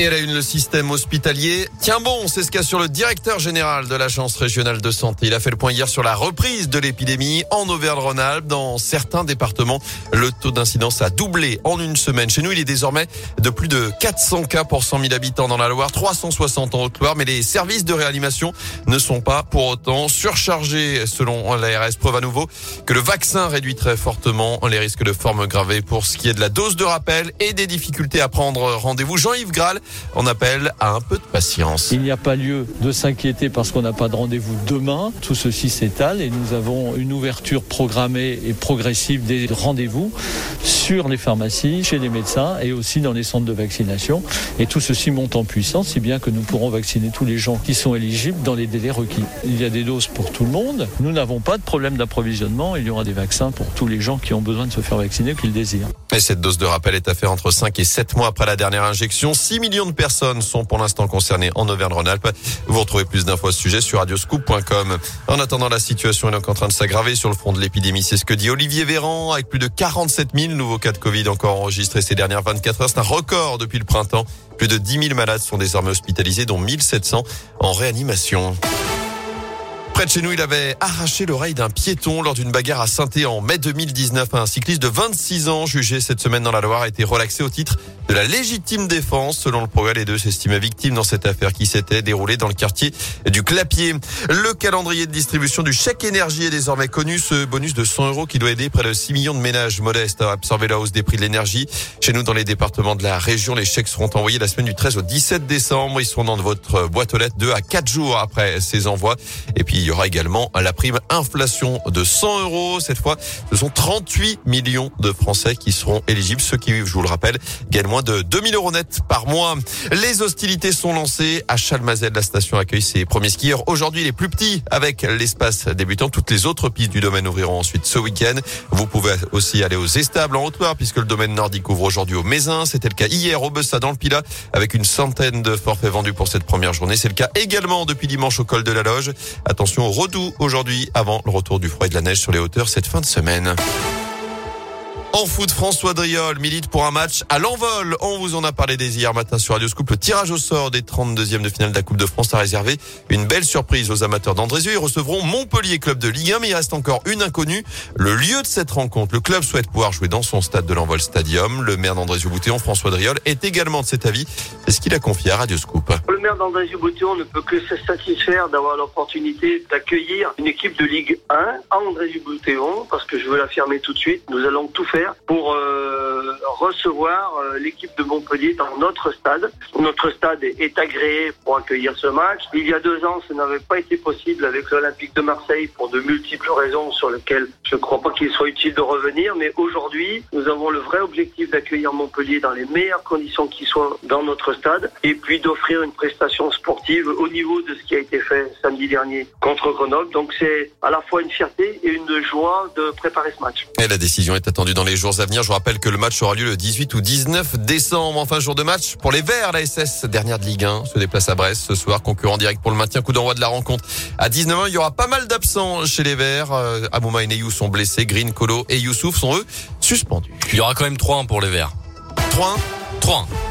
Et la une, le système hospitalier Tiens bon. C'est ce qu'assure le directeur général de l'Agence régionale de santé. Il a fait le point hier sur la reprise de l'épidémie en Auvergne-Rhône-Alpes. Dans certains départements, le taux d'incidence a doublé en une semaine. Chez nous, il est désormais de plus de 400 cas pour 100 000 habitants dans la Loire, 360 en Haute-Loire. Mais les services de réanimation ne sont pas pour autant surchargés selon l'ARS. Preuve à nouveau que le vaccin réduit très fortement les risques de formes gravées pour ce qui est de la dose de rappel et des difficultés à prendre rendez-vous. Jean-Yves Graal on appelle à un peu de patience. Il n'y a pas lieu de s'inquiéter parce qu'on n'a pas de rendez-vous demain. Tout ceci s'étale et nous avons une ouverture programmée et progressive des rendez-vous sur les pharmacies, chez les médecins et aussi dans les centres de vaccination. Et tout ceci monte en puissance, si bien que nous pourrons vacciner tous les gens qui sont éligibles dans les délais requis. Il y a des doses pour tout le monde. Nous n'avons pas de problème d'approvisionnement. Il y aura des vaccins pour tous les gens qui ont besoin de se faire vacciner, qui le désirent. Et cette dose de rappel est à faire entre 5 et 7 mois après la dernière injection. 6 millions de personnes sont pour l'instant concernées en Auvergne-Rhône-Alpes. Vous retrouvez plus d'infos à ce sujet sur radioscoop.com. En attendant, la situation est donc en train de s'aggraver sur le front de l'épidémie. C'est ce que dit Olivier Véran avec plus de 47 000 nouveaux cas de Covid encore enregistrés ces dernières 24 heures. C'est un record depuis le printemps. Plus de 10 000 malades sont désormais hospitalisés, dont 1700 en réanimation. Près de chez nous, il avait arraché l'oreille d'un piéton lors d'une bagarre à saint en mai 2019. Un cycliste de 26 ans jugé cette semaine dans la Loire a été relaxé au titre de la légitime défense. Selon le progrès, les deux s'estimaient victimes dans cette affaire qui s'était déroulée dans le quartier du Clapier. Le calendrier de distribution du chèque énergie est désormais connu. Ce bonus de 100 euros qui doit aider près de 6 millions de ménages modestes à absorber la hausse des prix de l'énergie. Chez nous, dans les départements de la région, les chèques seront envoyés la semaine du 13 au 17 décembre. Ils seront dans votre boîte aux lettres 2 à 4 jours après ces envois. Et puis, y aura également la prime inflation de 100 euros. Cette fois, ce sont 38 millions de Français qui seront éligibles. Ceux qui, je vous le rappelle, gagnent moins de 2000 euros net par mois. Les hostilités sont lancées à Chalmazel. La station accueille ses premiers skieurs. Aujourd'hui, les plus petits avec l'espace débutant. Toutes les autres pistes du domaine ouvriront ensuite ce week-end. Vous pouvez aussi aller aux Estables en Haute-Loire puisque le domaine nordique ouvre aujourd'hui au Mézin. C'était le cas hier au Bessa dans le Pilat avec une centaine de forfaits vendus pour cette première journée. C'est le cas également depuis dimanche au col de la Loge. Attention au redout aujourd'hui avant le retour du froid et de la neige sur les hauteurs cette fin de semaine. En foot, François Driol milite pour un match à l'envol. On vous en a parlé dès hier matin sur Radio Scoop. Le tirage au sort des 32e de finale de la Coupe de France a réservé une belle surprise aux amateurs d'Andrézieux. Ils recevront Montpellier, club de Ligue 1, mais il reste encore une inconnue. Le lieu de cette rencontre. Le club souhaite pouvoir jouer dans son stade de l'envol Stadium. Le maire d'Andrézieux-Boutéon, François Driol, est également de cet avis. C'est ce qu'il a confié à Radio Scoop. Le maire d'Andrézieux-Boutéon ne peut que se satisfaire d'avoir l'opportunité d'accueillir une équipe de Ligue 1 à Andrézieux-Boutéon, parce que je veux l'affirmer tout de suite. Nous allons tout faire pour euh, recevoir euh, l'équipe de Montpellier dans notre stade. Notre stade est, agréé pour accueillir ce match. Il y a deux ans, ce n'avait pas été possible avec l'Olympique de Marseille pour de multiples raisons sur lesquelles je ne crois pas qu'il soit utile de revenir. Mais aujourd'hui, nous avons le vrai objectif d'accueillir Montpellier dans les meilleures conditions qui soient dans notre stade et puis d'offrir une prestation sportive au niveau de ce qui a été fait samedi dernier contre Grenoble. Donc c'est à la fois une fierté et une joie de préparer ce match. Et la décision est attendue dans les jours à venir. Je vous rappelle que le match aura lieu le 18 ou 19 décembre. Enfin, jour de match pour les Verts. La SS, dernière de Ligue 1, se déplace à Brest ce soir. Concurrent direct pour le maintien. Coup d'envoi de la rencontre à 19h. Il y aura pas mal d'absents chez les Verts. Euh, Amouma et Neyou sont blessés. Green, Kolo et Youssouf sont eux suspendus. Il y aura quand même 3-1 pour les Verts. 3-1 3-1.